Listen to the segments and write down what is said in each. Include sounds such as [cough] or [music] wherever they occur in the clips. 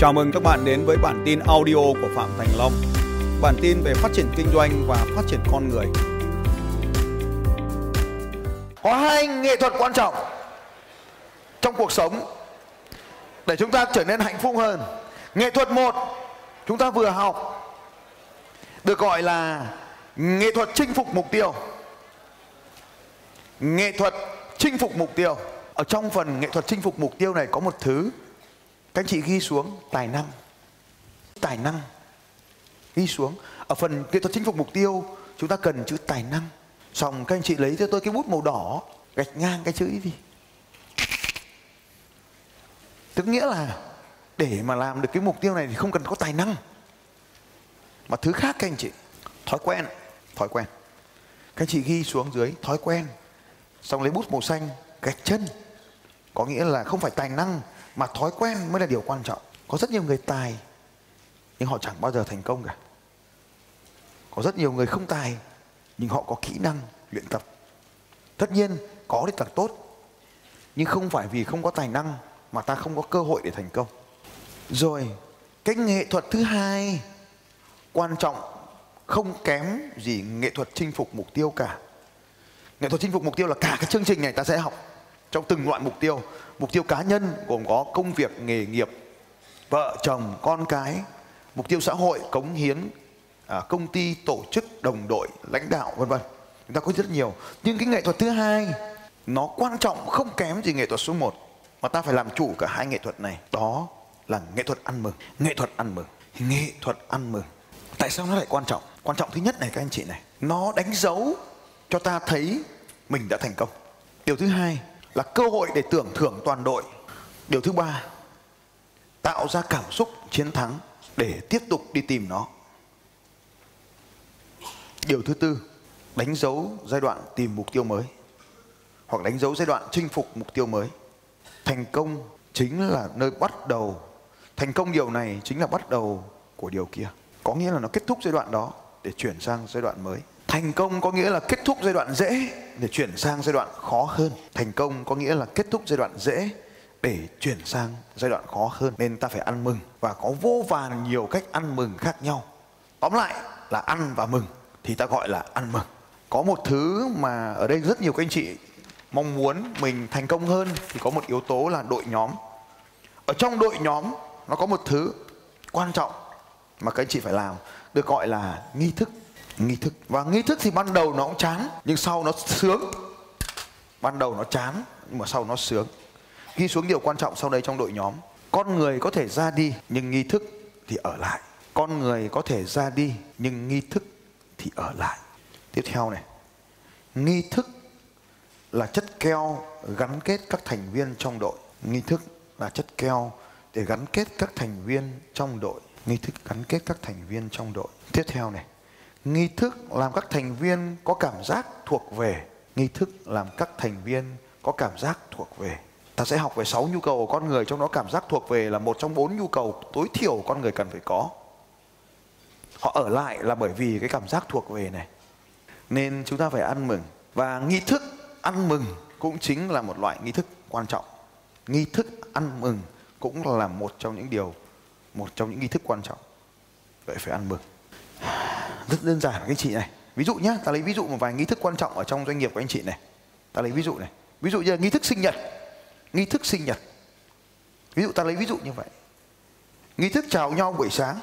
Chào mừng các bạn đến với bản tin audio của Phạm Thành Long. Bản tin về phát triển kinh doanh và phát triển con người. Có hai nghệ thuật quan trọng trong cuộc sống để chúng ta trở nên hạnh phúc hơn. Nghệ thuật một, chúng ta vừa học, được gọi là nghệ thuật chinh phục mục tiêu. Nghệ thuật chinh phục mục tiêu. Ở trong phần nghệ thuật chinh phục mục tiêu này có một thứ các anh chị ghi xuống tài năng. Tài năng. Ghi xuống. Ở phần nghệ thuật chinh phục mục tiêu chúng ta cần chữ tài năng. Xong các anh chị lấy cho tôi cái bút màu đỏ gạch ngang cái chữ ấy đi. Tức nghĩa là để mà làm được cái mục tiêu này thì không cần có tài năng. Mà thứ khác các anh chị, thói quen, thói quen. Các anh chị ghi xuống dưới thói quen. Xong lấy bút màu xanh gạch chân. Có nghĩa là không phải tài năng mà thói quen mới là điều quan trọng. Có rất nhiều người tài, nhưng họ chẳng bao giờ thành công cả. Có rất nhiều người không tài, nhưng họ có kỹ năng luyện tập. Tất nhiên, có thì càng tốt, nhưng không phải vì không có tài năng mà ta không có cơ hội để thành công. Rồi, cái nghệ thuật thứ hai, quan trọng không kém gì nghệ thuật chinh phục mục tiêu cả. Nghệ thuật chinh phục mục tiêu là cả cái chương trình này ta sẽ học trong từng loại mục tiêu. Mục tiêu cá nhân gồm có công việc, nghề nghiệp, vợ, chồng, con cái, mục tiêu xã hội, cống hiến, à, công ty, tổ chức, đồng đội, lãnh đạo vân vân. Chúng ta có rất nhiều. Nhưng cái nghệ thuật thứ hai nó quan trọng không kém gì nghệ thuật số 1 mà ta phải làm chủ cả hai nghệ thuật này. Đó là nghệ thuật ăn mừng. Nghệ thuật ăn mừng. Nghệ thuật ăn mừng. Tại sao nó lại quan trọng? Quan trọng thứ nhất này các anh chị này, nó đánh dấu cho ta thấy mình đã thành công. Điều thứ hai là cơ hội để tưởng thưởng toàn đội. Điều thứ ba, tạo ra cảm xúc chiến thắng để tiếp tục đi tìm nó. Điều thứ tư, đánh dấu giai đoạn tìm mục tiêu mới hoặc đánh dấu giai đoạn chinh phục mục tiêu mới. Thành công chính là nơi bắt đầu. Thành công điều này chính là bắt đầu của điều kia. Có nghĩa là nó kết thúc giai đoạn đó để chuyển sang giai đoạn mới. Thành công có nghĩa là kết thúc giai đoạn dễ để chuyển sang giai đoạn khó hơn. Thành công có nghĩa là kết thúc giai đoạn dễ để chuyển sang giai đoạn khó hơn. Nên ta phải ăn mừng và có vô vàn nhiều cách ăn mừng khác nhau. Tóm lại là ăn và mừng thì ta gọi là ăn mừng. Có một thứ mà ở đây rất nhiều các anh chị mong muốn mình thành công hơn thì có một yếu tố là đội nhóm. Ở trong đội nhóm nó có một thứ quan trọng mà các anh chị phải làm, được gọi là nghi thức nghi thức. Và nghi thức thì ban đầu nó cũng chán, nhưng sau nó sướng. Ban đầu nó chán, nhưng mà sau nó sướng. Ghi xuống điều quan trọng sau đây trong đội nhóm. Con người có thể ra đi, nhưng nghi thức thì ở lại. Con người có thể ra đi, nhưng nghi thức thì ở lại. Tiếp theo này. Nghi thức là chất keo gắn kết các thành viên trong đội. Nghi thức là chất keo để gắn kết các thành viên trong đội. Nghi thức gắn kết các thành viên trong đội. Tiếp theo này nghi thức làm các thành viên có cảm giác thuộc về. Nghi thức làm các thành viên có cảm giác thuộc về. Ta sẽ học về 6 nhu cầu của con người, trong đó cảm giác thuộc về là một trong bốn nhu cầu tối thiểu con người cần phải có. Họ ở lại là bởi vì cái cảm giác thuộc về này. Nên chúng ta phải ăn mừng. Và nghi thức ăn mừng cũng chính là một loại nghi thức quan trọng. Nghi thức ăn mừng cũng là một trong những điều, một trong những nghi thức quan trọng. Vậy phải ăn mừng rất đơn giản các anh chị này. Ví dụ nhé ta lấy ví dụ một vài nghi thức quan trọng ở trong doanh nghiệp của anh chị này. Ta lấy ví dụ này. Ví dụ như là nghi thức sinh nhật. Nghi thức sinh nhật. Ví dụ ta lấy ví dụ như vậy. Nghi thức chào nhau buổi sáng.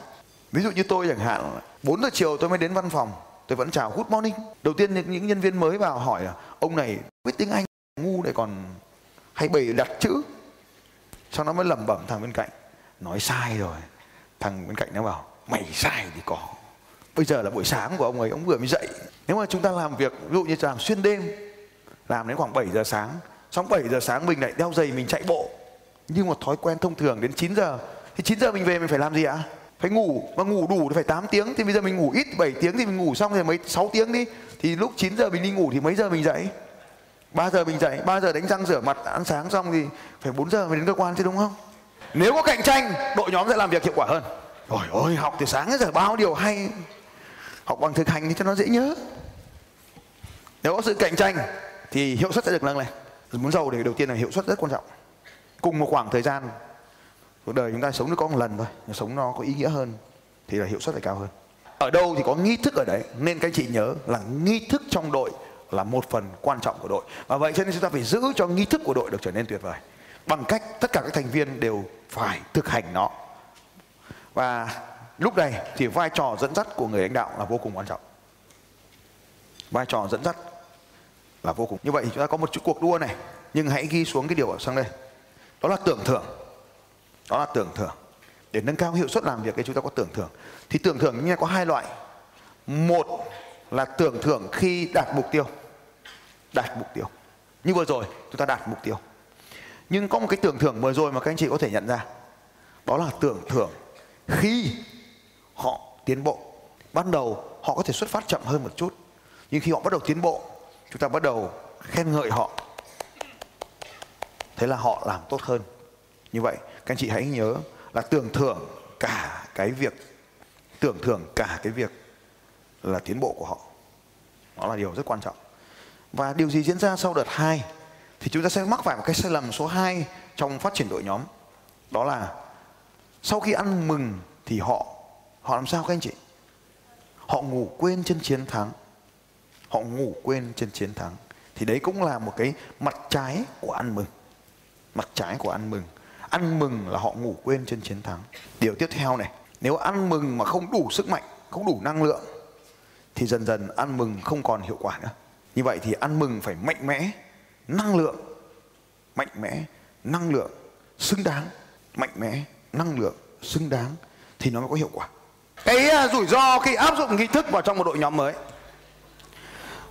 Ví dụ như tôi chẳng hạn 4 giờ chiều tôi mới đến văn phòng. Tôi vẫn chào good morning. Đầu tiên những nhân viên mới vào hỏi là, ông này biết tiếng anh, ngu này còn hay bày đặt chữ. Sau nó mới lẩm bẩm thằng bên cạnh, nói sai rồi. Thằng bên cạnh nó bảo, mày sai thì có bây giờ là buổi sáng của ông ấy, ông vừa mới dậy. Nếu mà chúng ta làm việc, ví dụ như làm xuyên đêm, làm đến khoảng 7 giờ sáng, xong 7 giờ sáng mình lại đeo giày, mình chạy bộ, như một thói quen thông thường đến 9 giờ, thì 9 giờ mình về mình phải làm gì ạ? Phải ngủ, mà ngủ đủ thì phải 8 tiếng, thì bây giờ mình ngủ ít 7 tiếng thì mình ngủ xong thì mấy 6 tiếng đi. Thì lúc 9 giờ mình đi ngủ thì mấy giờ mình dậy? 3 giờ mình dậy 3 giờ đánh răng rửa mặt, ăn sáng xong thì phải 4 giờ mình đến cơ quan chứ, đúng không? Nếu có cạnh tranh, đội nhóm sẽ làm việc hiệu quả hơn. Ôi ôi học từ sáng đến giờ bao điều hay học bằng thực hành thì cho nó dễ nhớ. Nếu có sự cạnh tranh thì hiệu suất sẽ được nâng lên. Muốn giàu thì đầu tiên là hiệu suất rất quan trọng. Cùng một khoảng thời gian cuộc đời chúng ta sống được có một lần thôi nhưng sống nó có ý nghĩa hơn thì là hiệu suất lại cao hơn. Ở đâu thì có nghi thức ở đấy, nên các anh chị nhớ là nghi thức trong đội là một phần quan trọng của đội. Và vậy cho nên chúng ta phải giữ cho nghi thức của đội được trở nên tuyệt vời. Bằng cách tất cả các thành viên đều phải thực hành nó. Và lúc này thì vai trò dẫn dắt của người lãnh đạo là vô cùng quan trọng. Vai trò dẫn dắt là vô cùng. Như vậy thì chúng ta có một chút cuộc đua này, nhưng hãy ghi xuống cái điều ở sang đây. Đó là tưởng thưởng. Đó là tưởng thưởng. Để nâng cao hiệu suất làm việc thì chúng ta có tưởng thưởng. Thì tưởng thưởng như có hai loại. Một là tưởng thưởng khi đạt mục tiêu. Đạt mục tiêu. Như vừa rồi, chúng ta đạt mục tiêu. Nhưng có một cái tưởng thưởng vừa rồi mà các anh chị có thể nhận ra. Đó là tưởng thưởng khi họ tiến bộ. Ban đầu họ có thể xuất phát chậm hơn một chút, nhưng khi họ bắt đầu tiến bộ, chúng ta bắt đầu khen ngợi họ. Thế là họ làm tốt hơn. Như vậy, các anh chị hãy nhớ là tưởng thưởng cả cái việc, tưởng thưởng cả cái việc là tiến bộ của họ. Đó là điều rất quan trọng. Và điều gì diễn ra sau đợt 2 thì chúng ta sẽ mắc phải một cái sai lầm số 2 trong phát triển đội nhóm. Đó là sau khi ăn mừng thì họ họ làm sao các anh chị? Họ ngủ quên trên chiến thắng. Họ ngủ quên trên chiến thắng. Thì đấy cũng là một cái mặt trái của ăn mừng. Mặt trái của ăn mừng. Ăn mừng là họ ngủ quên trên chiến thắng. Điều tiếp theo này, nếu ăn mừng mà không đủ sức mạnh, không đủ năng lượng, thì dần dần ăn mừng không còn hiệu quả nữa. Như vậy thì ăn mừng phải mạnh mẽ, năng lượng. Mạnh mẽ, năng lượng, xứng đáng. Mạnh mẽ, năng lượng, xứng đáng. Thì nó mới có hiệu quả cái à, rủi ro khi áp dụng nghi thức vào trong một đội nhóm mới.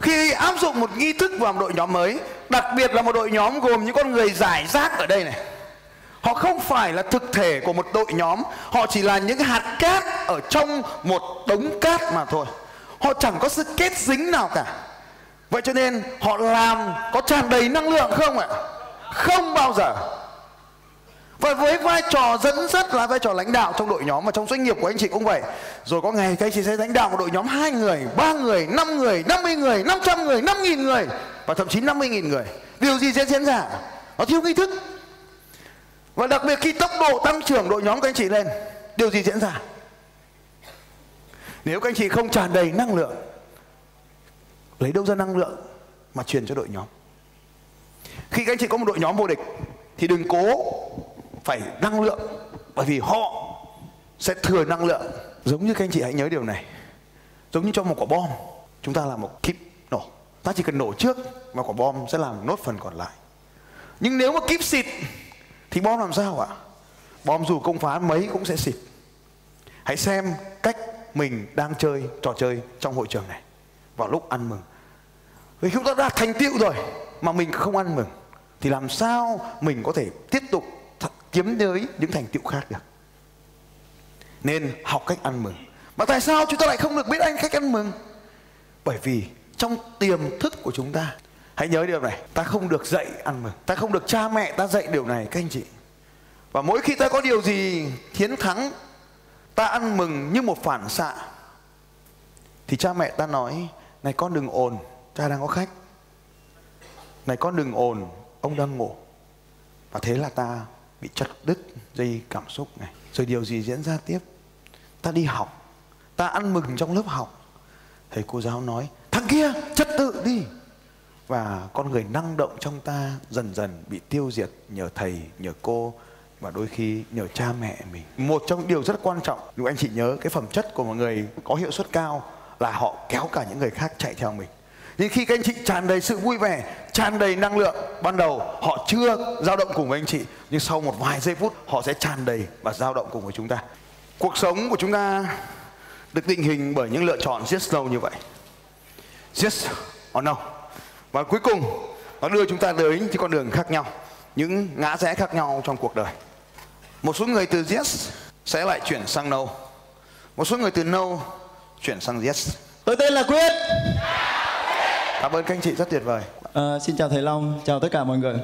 Khi áp dụng một nghi thức vào một đội nhóm mới, đặc biệt là một đội nhóm gồm những con người giải rác ở đây này, họ không phải là thực thể của một đội nhóm, họ chỉ là những hạt cát ở trong một đống cát mà thôi. Họ chẳng có sự kết dính nào cả. Vậy cho nên họ làm có tràn đầy năng lượng không ạ? Không bao giờ và với vai trò dẫn dắt là vai trò lãnh đạo trong đội nhóm và trong doanh nghiệp của anh chị cũng vậy. Rồi có ngày các anh chị sẽ lãnh đạo một đội nhóm hai người, ba người, năm người, năm mươi người, năm trăm người, năm nghìn người và thậm chí năm mươi nghìn người. Điều gì sẽ diễn ra? Nó thiếu nghi thức. Và đặc biệt khi tốc độ tăng trưởng đội nhóm các anh chị lên, điều gì diễn ra? Nếu các anh chị không tràn đầy năng lượng, lấy đâu ra năng lượng mà truyền cho đội nhóm? Khi các anh chị có một đội nhóm vô địch, thì đừng cố phải năng lượng, bởi vì họ sẽ thừa năng lượng. Giống như các anh chị hãy nhớ điều này. Giống như trong một quả bom, chúng ta làm một kíp nổ. Ta chỉ cần nổ trước và quả bom sẽ làm nốt phần còn lại. Nhưng nếu mà kíp xịt, thì bom làm sao ạ? Bom dù công phá mấy cũng sẽ xịt. Hãy xem cách mình đang chơi, trò chơi trong hội trường này. Vào lúc ăn mừng. Vì chúng ta đã thành tựu rồi, mà mình không ăn mừng, thì làm sao mình có thể tiếp tục kiếm tới những thành tựu khác được. Nên học cách ăn mừng. Mà tại sao chúng ta lại không được biết anh cách ăn mừng? Bởi vì trong tiềm thức của chúng ta, hãy nhớ điều này, ta không được dạy ăn mừng. Ta không được cha mẹ ta dạy điều này, các anh chị. Và mỗi khi ta có điều gì chiến thắng, ta ăn mừng như một phản xạ, thì cha mẹ ta nói, này con đừng ồn, cha đang có khách. Này con đừng ồn, ông đang ngủ. Và thế là ta bị chặt đứt dây cảm xúc này. Rồi điều gì diễn ra tiếp? Ta đi học. Ta ăn mừng trong lớp học. Thầy cô giáo nói, thằng kia, trật tự đi. Và con người năng động trong ta dần dần bị tiêu diệt nhờ thầy, nhờ cô và đôi khi nhờ cha mẹ mình. Một trong điều rất quan trọng nếu anh chị nhớ cái phẩm chất của một người có hiệu suất cao là họ kéo cả những người khác chạy theo mình nhưng khi các anh chị tràn đầy sự vui vẻ, tràn đầy năng lượng, ban đầu họ chưa dao động cùng với anh chị, nhưng sau một vài giây phút họ sẽ tràn đầy và dao động cùng với chúng ta. Cuộc sống của chúng ta được định hình bởi những lựa chọn yes, no như vậy. Yes or no? Và cuối cùng, nó đưa chúng ta tới những con đường khác nhau, những ngã rẽ khác nhau trong cuộc đời. Một số người từ yes sẽ lại chuyển sang no. Một số người từ no chuyển sang yes. Tôi tên là quyết cảm ơn các anh chị rất tuyệt vời. À, xin chào thầy long chào tất cả mọi người.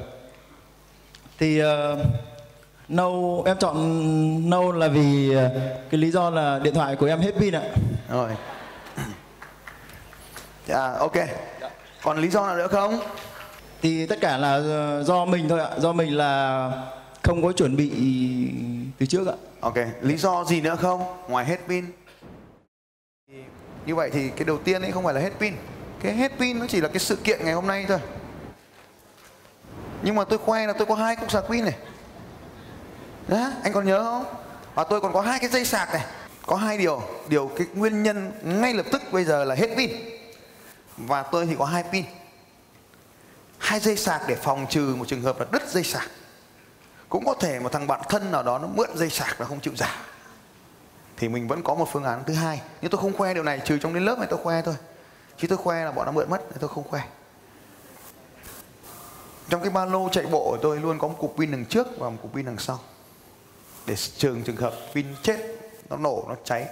Thì uh, no em chọn no là vì uh, cái lý do là điện thoại của em hết pin ạ. Rồi. Dạ ok. Còn lý do nào nữa không? Thì tất cả là do mình thôi ạ. Do mình là không có chuẩn bị từ trước ạ. Ok, lý do gì nữa không? Ngoài hết pin. Như vậy thì cái đầu tiên ấy không phải là hết pin. Cái hết pin nó chỉ là cái sự kiện ngày hôm nay thôi. Nhưng mà tôi khoe là tôi có hai cục sạc pin này. Đó, anh còn nhớ không? Và tôi còn có hai cái dây sạc này. Có hai điều. Điều cái nguyên nhân ngay lập tức bây giờ là hết pin. Và tôi thì có hai pin. Hai dây sạc để phòng trừ một trường hợp là đứt dây sạc cũng có thể một thằng bạn thân nào đó nó mượn dây sạc và không chịu giả thì mình vẫn có một phương án thứ hai nhưng tôi không khoe điều này trừ trong đến lớp này tôi khoe thôi chứ tôi khoe là bọn nó mượn mất thì tôi không khoe. Trong cái ba lô chạy bộ của tôi luôn có một cục pin đằng trước và một cục pin đằng sau. Để trường trường hợp pin chết, nó nổ, nó cháy,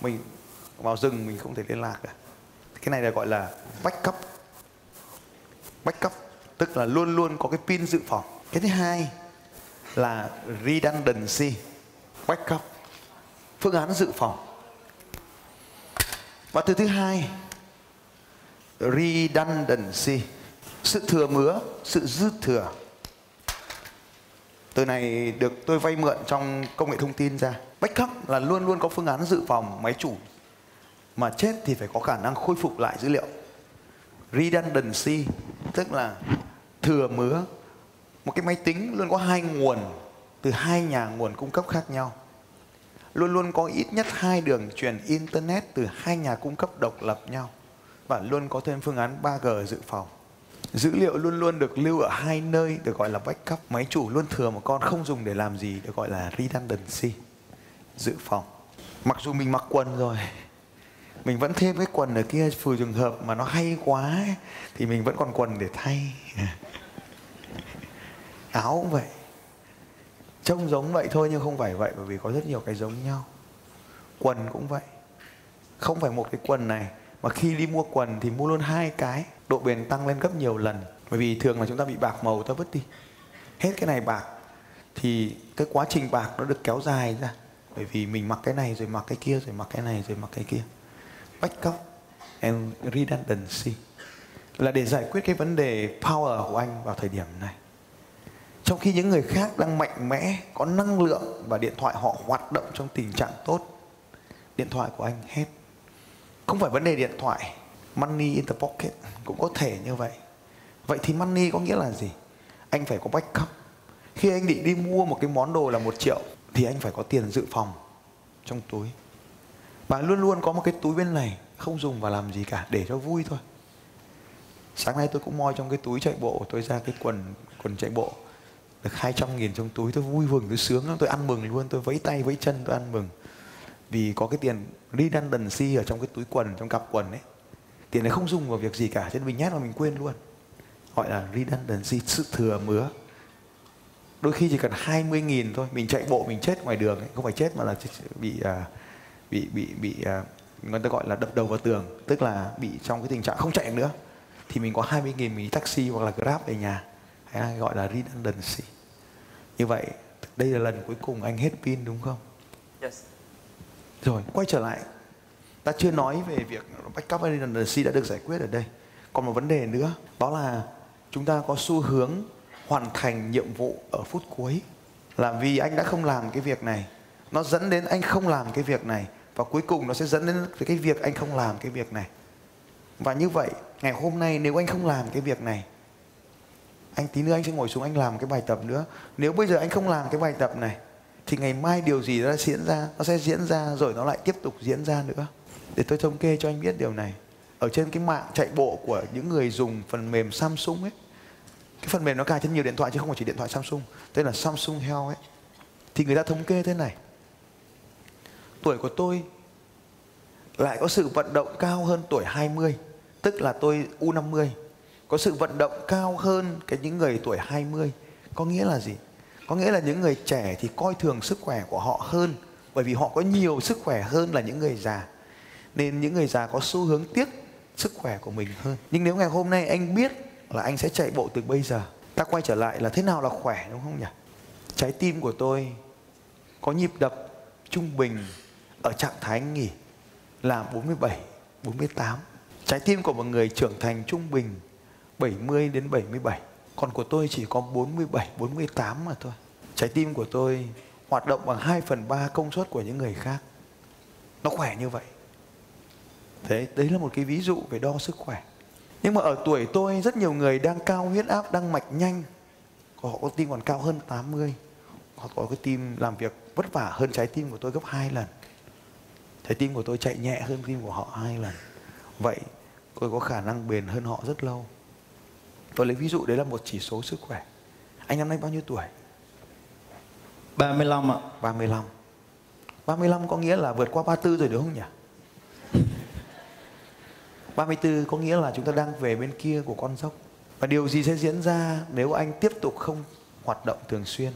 mình vào rừng mình không thể liên lạc được cái này là gọi là backup. Backup, tức là luôn luôn có cái pin dự phòng. Cái thứ hai là redundancy. Backup, phương án dự phòng. Và từ thứ hai redundancy. Sự thừa mứa sự dư thừa. Từ này được tôi vay mượn trong công nghệ thông tin ra. Backup là luôn luôn có phương án dự phòng máy chủ. Mà chết thì phải có khả năng khôi phục lại dữ liệu. Redundancy, tức là thừa mứa một cái máy tính luôn có hai nguồn, từ hai nhà nguồn cung cấp khác nhau. Luôn luôn có ít nhất hai đường truyền internet từ hai nhà cung cấp độc lập nhau và luôn có thêm phương án 3G dự phòng. Dữ liệu luôn luôn được lưu ở hai nơi được gọi là backup. Máy chủ luôn thừa một con không dùng để làm gì được gọi là redundancy. Dự phòng. Mặc dù mình mặc quần rồi mình vẫn thêm cái quần ở kia phù trường hợp mà nó hay quá ấy, thì mình vẫn còn quần để thay. [laughs] Áo cũng vậy. Trông giống vậy thôi nhưng không phải vậy bởi vì có rất nhiều cái giống nhau. Quần cũng vậy. Không phải một cái quần này mà khi đi mua quần thì mua luôn hai cái. Độ bền tăng lên gấp nhiều lần. Bởi vì thường là chúng ta bị bạc màu ta vứt đi. Hết cái này bạc thì cái quá trình bạc nó được kéo dài ra. Bởi vì mình mặc cái này rồi mặc cái kia rồi mặc cái này rồi mặc cái kia. Backup and redundancy là để giải quyết cái vấn đề power của anh vào thời điểm này. Trong khi những người khác đang mạnh mẽ, có năng lượng và điện thoại họ hoạt động trong tình trạng tốt, điện thoại của anh hết không phải vấn đề điện thoại, money in the pocket cũng có thể như vậy. Vậy thì money có nghĩa là gì? Anh phải có backup. Khi anh định đi mua một cái món đồ là một triệu, thì anh phải có tiền dự phòng trong túi. Và luôn luôn có một cái túi bên này, không dùng và làm gì cả, để cho vui thôi. Sáng nay tôi cũng moi trong cái túi chạy bộ, tôi ra cái quần quần chạy bộ. Được 200 nghìn trong túi, tôi vui mừng, tôi sướng lắm. Tôi ăn mừng luôn, tôi vẫy tay, vẫy chân, tôi ăn mừng. Vì có cái tiền redundancy ở trong cái túi quần trong cặp quần ấy tiền này không dùng vào việc gì cả cho nên mình nhét vào mình quên luôn. Gọi là redundancy sự thừa mứa. Đôi khi chỉ cần 20 nghìn thôi mình chạy bộ mình chết ngoài đường ấy. không phải chết mà là bị à, bị bị bị à, người ta gọi là đập đầu vào tường. Tức là bị trong cái tình trạng không chạy nữa. Thì mình có 20 nghìn mình taxi hoặc là grab về nhà hay gọi là redundancy. Như vậy đây là lần cuối cùng anh hết pin đúng không? Yes rồi. Quay trở lại, ta chưa nói về việc backup redundancy đã được giải quyết ở đây. Còn một vấn đề nữa, đó là chúng ta có xu hướng hoàn thành nhiệm vụ ở phút cuối. Là vì anh đã không làm cái việc này, nó dẫn đến anh không làm cái việc này, và cuối cùng nó sẽ dẫn đến cái việc anh không làm cái việc này. Và như vậy, ngày hôm nay nếu anh không làm cái việc này, anh tí nữa anh sẽ ngồi xuống anh làm cái bài tập nữa. Nếu bây giờ anh không làm cái bài tập này thì ngày mai điều gì nó diễn ra, nó sẽ diễn ra rồi nó lại tiếp tục diễn ra nữa. Để tôi thống kê cho anh biết điều này. Ở trên cái mạng chạy bộ của những người dùng phần mềm Samsung ấy, cái phần mềm nó cài trên nhiều điện thoại chứ không phải chỉ điện thoại Samsung, tên là Samsung Health ấy. Thì người ta thống kê thế này. Tuổi của tôi lại có sự vận động cao hơn tuổi 20 tức là tôi U50 có sự vận động cao hơn cái những người tuổi 20 có nghĩa là gì? Có nghĩa là những người trẻ thì coi thường sức khỏe của họ hơn, bởi vì họ có nhiều sức khỏe hơn là những người già. Nên những người già có xu hướng tiếc sức khỏe của mình hơn. Nhưng nếu ngày hôm nay anh biết là anh sẽ chạy bộ từ bây giờ, ta quay trở lại là thế nào là khỏe, đúng không nhỉ? Trái tim của tôi có nhịp đập trung bình ở trạng thái nghỉ là 47 48 trái tim của một người trưởng thành trung bình 70 đến 77 còn của tôi chỉ có 47 48 mà thôi trái tim của tôi hoạt động bằng 2 phần 3 công suất của những người khác. Nó khỏe như vậy. Thế đấy là một cái ví dụ về đo sức khỏe. Nhưng mà ở tuổi tôi, rất nhiều người đang cao, huyết áp đang mạch nhanh. Họ có tim còn cao hơn 80 họ có cái tim làm việc vất vả hơn trái tim của tôi gấp hai lần. Trái tim của tôi chạy nhẹ hơn tim của họ hai lần. Vậy tôi có khả năng bền hơn họ rất lâu. Tôi lấy ví dụ, đấy là một chỉ số sức khỏe. Anh năm nay bao nhiêu tuổi? 35 ạ. 35 35 có nghĩa là vượt qua 34 rồi đúng không nhỉ? [laughs] 34 có nghĩa là chúng ta đang về bên kia của con dốc. Và điều gì sẽ diễn ra nếu anh tiếp tục không hoạt động thường xuyên?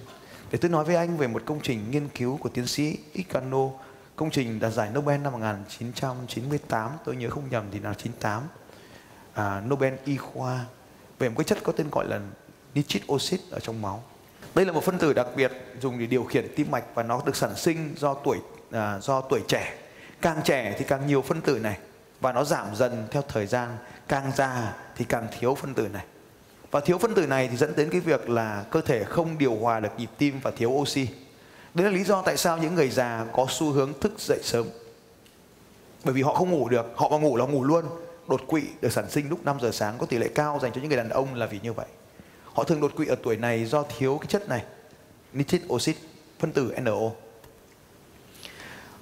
Để tôi nói với anh về một công trình nghiên cứu của tiến sĩ Icano. Công trình đạt giải Nobel năm 1998 tôi nhớ không nhầm thì là 98 à, Nobel y khoa. Về một cái chất có tên gọi là nitric oxide ở trong máu đây là một phân tử đặc biệt dùng để điều khiển tim mạch và nó được sản sinh do tuổi à, do tuổi trẻ. Càng trẻ thì càng nhiều phân tử này và nó giảm dần theo thời gian. Càng già thì càng thiếu phân tử này. Và thiếu phân tử này thì dẫn đến cái việc là cơ thể không điều hòa được nhịp tim và thiếu oxy. Đấy là lý do tại sao những người già có xu hướng thức dậy sớm. Bởi vì họ không ngủ được họ mà ngủ là ngủ luôn. Đột quỵ được sản sinh lúc 5 giờ sáng có tỷ lệ cao dành cho những người đàn ông là vì như vậy họ thường đột quỵ ở tuổi này do thiếu cái chất này, nitric oxide phân tử NO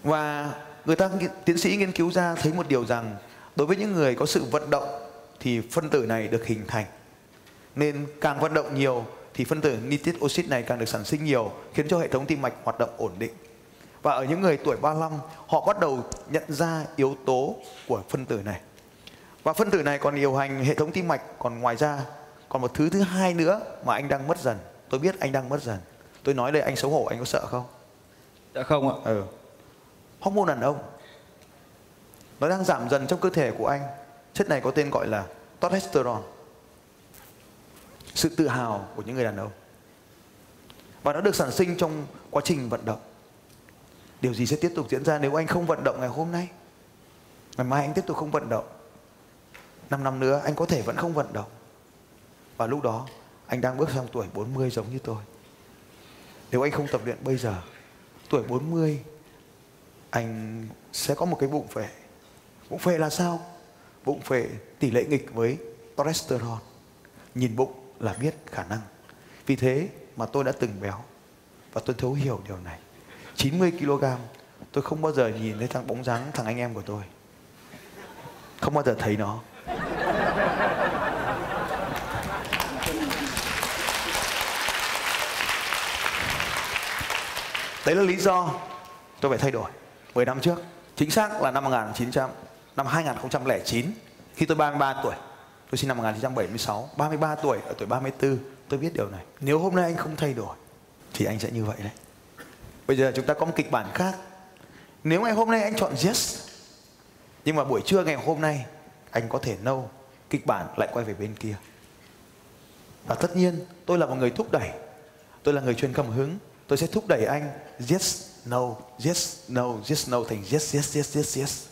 và người ta tiến sĩ nghiên cứu ra thấy một điều rằng đối với những người có sự vận động thì phân tử này được hình thành. Nên càng vận động nhiều thì phân tử nitric oxide này càng được sản sinh nhiều, khiến cho hệ thống tim mạch hoạt động ổn định. Và ở những người tuổi 35 họ bắt đầu nhận ra yếu tố của phân tử này. Và phân tử này còn điều hành hệ thống tim mạch còn ngoài ra còn một thứ thứ hai nữa mà anh đang mất dần. Tôi biết anh đang mất dần. Tôi nói đây anh xấu hổ anh có sợ không? Dạ không ạ. Ừ. Hormone đàn ông nó đang giảm dần trong cơ thể của anh. Chất này có tên gọi là testosterone. Sự tự hào của những người đàn ông. Và nó được sản sinh trong quá trình vận động. Điều gì sẽ tiếp tục diễn ra nếu anh không vận động ngày hôm nay? Ngày mai anh tiếp tục không vận động. Năm năm nữa anh có thể vẫn không vận động và lúc đó, anh đang bước sang tuổi 40 giống như tôi. Nếu anh không tập luyện bây giờ, tuổi 40 anh sẽ có một cái bụng phệ. Bụng phệ là sao? Bụng phệ tỷ lệ nghịch với testosterone nhìn bụng là biết khả năng. Vì thế mà tôi đã từng béo. Và tôi thấu hiểu điều này. 90 kg tôi không bao giờ nhìn thấy thằng bóng dáng thằng anh em của tôi. Không bao giờ thấy nó. Đấy là lý do tôi phải thay đổi. 10 năm trước, chính xác là năm 1900 năm 2009 khi tôi 33 tuổi, tôi sinh năm 1976 33 tuổi ở tuổi 34 tôi biết điều này. Nếu hôm nay anh không thay đổi, thì anh sẽ như vậy đấy. Bây giờ chúng ta có một kịch bản khác. Nếu ngày hôm nay anh chọn yes, nhưng mà buổi trưa ngày hôm nay anh có thể no, kịch bản lại quay về bên kia. Và tất nhiên, tôi là một người thúc đẩy, tôi là người truyền cảm hứng tôi sẽ thúc đẩy anh, yes, no yes no yes, no thành yes yes yes yes yes.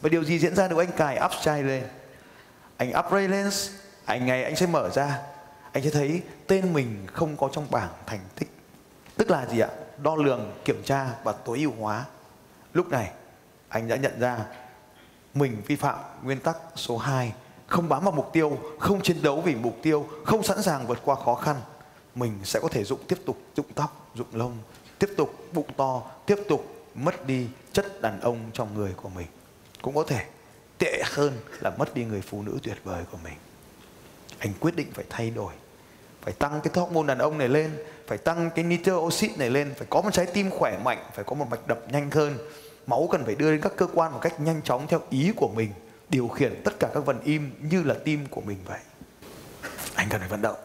Và điều gì diễn ra nếu anh cài upside lên? Anh upgrade lên anh ngày anh sẽ mở ra. Anh sẽ thấy tên mình không có trong bảng thành tích. Tức là gì ạ? Đo lường, kiểm tra và tối ưu hóa. Lúc này, anh đã nhận ra mình vi phạm nguyên tắc số 2 không bám vào mục tiêu, không chiến đấu vì mục tiêu, không sẵn sàng vượt qua khó khăn mình sẽ có thể dụng tiếp tục dụng tóc, dụng lông, tiếp tục bụng to, tiếp tục mất đi chất đàn ông trong người của mình. Cũng có thể tệ hơn là mất đi người phụ nữ tuyệt vời của mình. Anh quyết định phải thay đổi, phải tăng cái hormone đàn ông này lên, phải tăng cái nitro oxit này lên, phải có một trái tim khỏe mạnh, phải có một mạch đập nhanh hơn. Máu cần phải đưa đến các cơ quan một cách nhanh chóng theo ý của mình, điều khiển tất cả các vần im như là tim của mình vậy. Anh cần phải vận động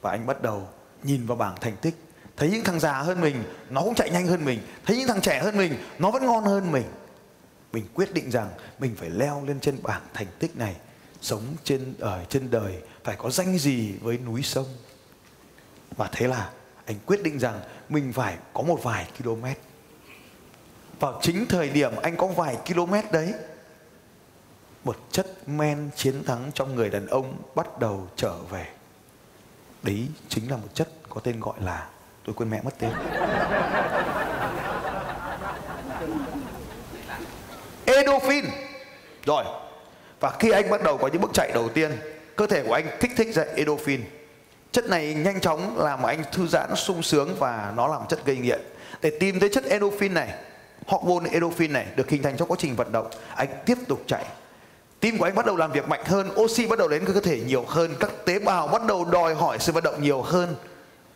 và anh bắt đầu nhìn vào bảng thành tích. Thấy những thằng già hơn mình, nó cũng chạy nhanh hơn mình. Thấy những thằng trẻ hơn mình, nó vẫn ngon hơn mình. Mình quyết định rằng mình phải leo lên trên bảng thành tích này. Sống trên, ở trên đời, phải có danh gì với núi sông. Và thế là anh quyết định rằng mình phải có một vài km. Vào chính thời điểm anh có vài km đấy, một chất men chiến thắng trong người đàn ông bắt đầu trở về đấy chính là một chất có tên gọi là, tôi quên mẹ mất tên. Endorphin. Rồi, và khi anh bắt đầu có những bước chạy đầu tiên, cơ thể của anh kích thích ra endorphin. Chất này nhanh chóng làm anh thư giãn, sung sướng và nó làm chất gây nghiện. Để tìm thấy chất endorphin này, hormone endorphin này được hình thành trong quá trình vận động, anh tiếp tục chạy tim của anh bắt đầu làm việc mạnh hơn oxy bắt đầu đến cơ thể nhiều hơn các tế bào bắt đầu đòi hỏi sự vận động nhiều hơn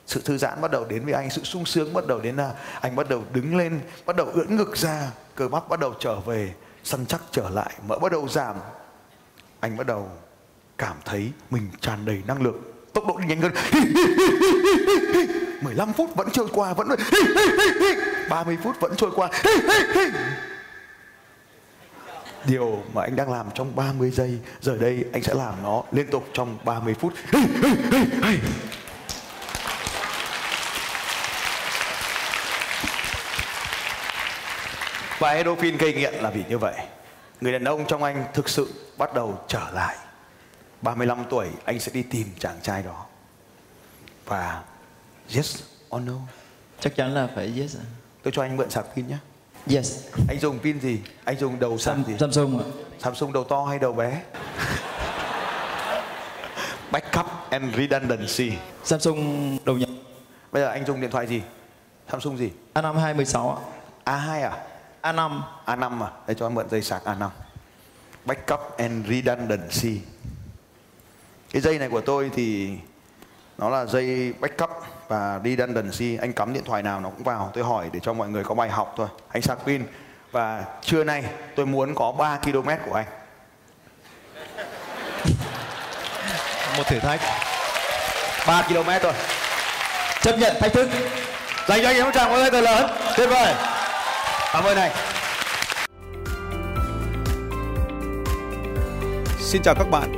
sự thư giãn bắt đầu đến với anh sự sung sướng bắt đầu đến là anh bắt đầu đứng lên bắt đầu ưỡn ngực ra cơ bắp bắt đầu trở về săn chắc trở lại mỡ bắt đầu giảm anh bắt đầu cảm thấy mình tràn đầy năng lượng tốc độ đi nhanh hơn 15 phút vẫn trôi qua vẫn 30 phút vẫn trôi qua Điều mà anh đang làm trong 30 giây Giờ đây anh sẽ làm nó liên tục trong 30 phút. Và endorphin gây nghiện là vì như vậy. Người đàn ông trong anh thực sự bắt đầu trở lại. 35 tuổi anh sẽ đi tìm chàng trai đó. Và yes or no? Chắc chắn là phải yes. Tôi cho anh mượn sạc pin nhé Yes. Anh dùng pin gì? Anh dùng đầu Sam, gì? Samsung ạ. Samsung đầu to hay đầu bé? [laughs] Backup and redundancy Samsung đầu nhập. Bây giờ anh dùng điện thoại gì? Samsung gì? A5 216 ạ. A2 à? A5 A5 à? Đây cho em mượn dây sạc A5 Backup and redundancy Cái dây này của tôi thì Nó là dây backup và redundancy Anh cắm điện thoại nào nó cũng vào. Tôi hỏi để cho mọi người có bài học thôi. Anh sạc pin. Và trưa nay tôi muốn có 3 km của anh. [laughs] Một thử thách. 3 km thôi. Chấp nhận thách thức. Dành cho anh em một tràng một tay lớn. Tuyệt vời. Cảm ơn anh. Xin chào các bạn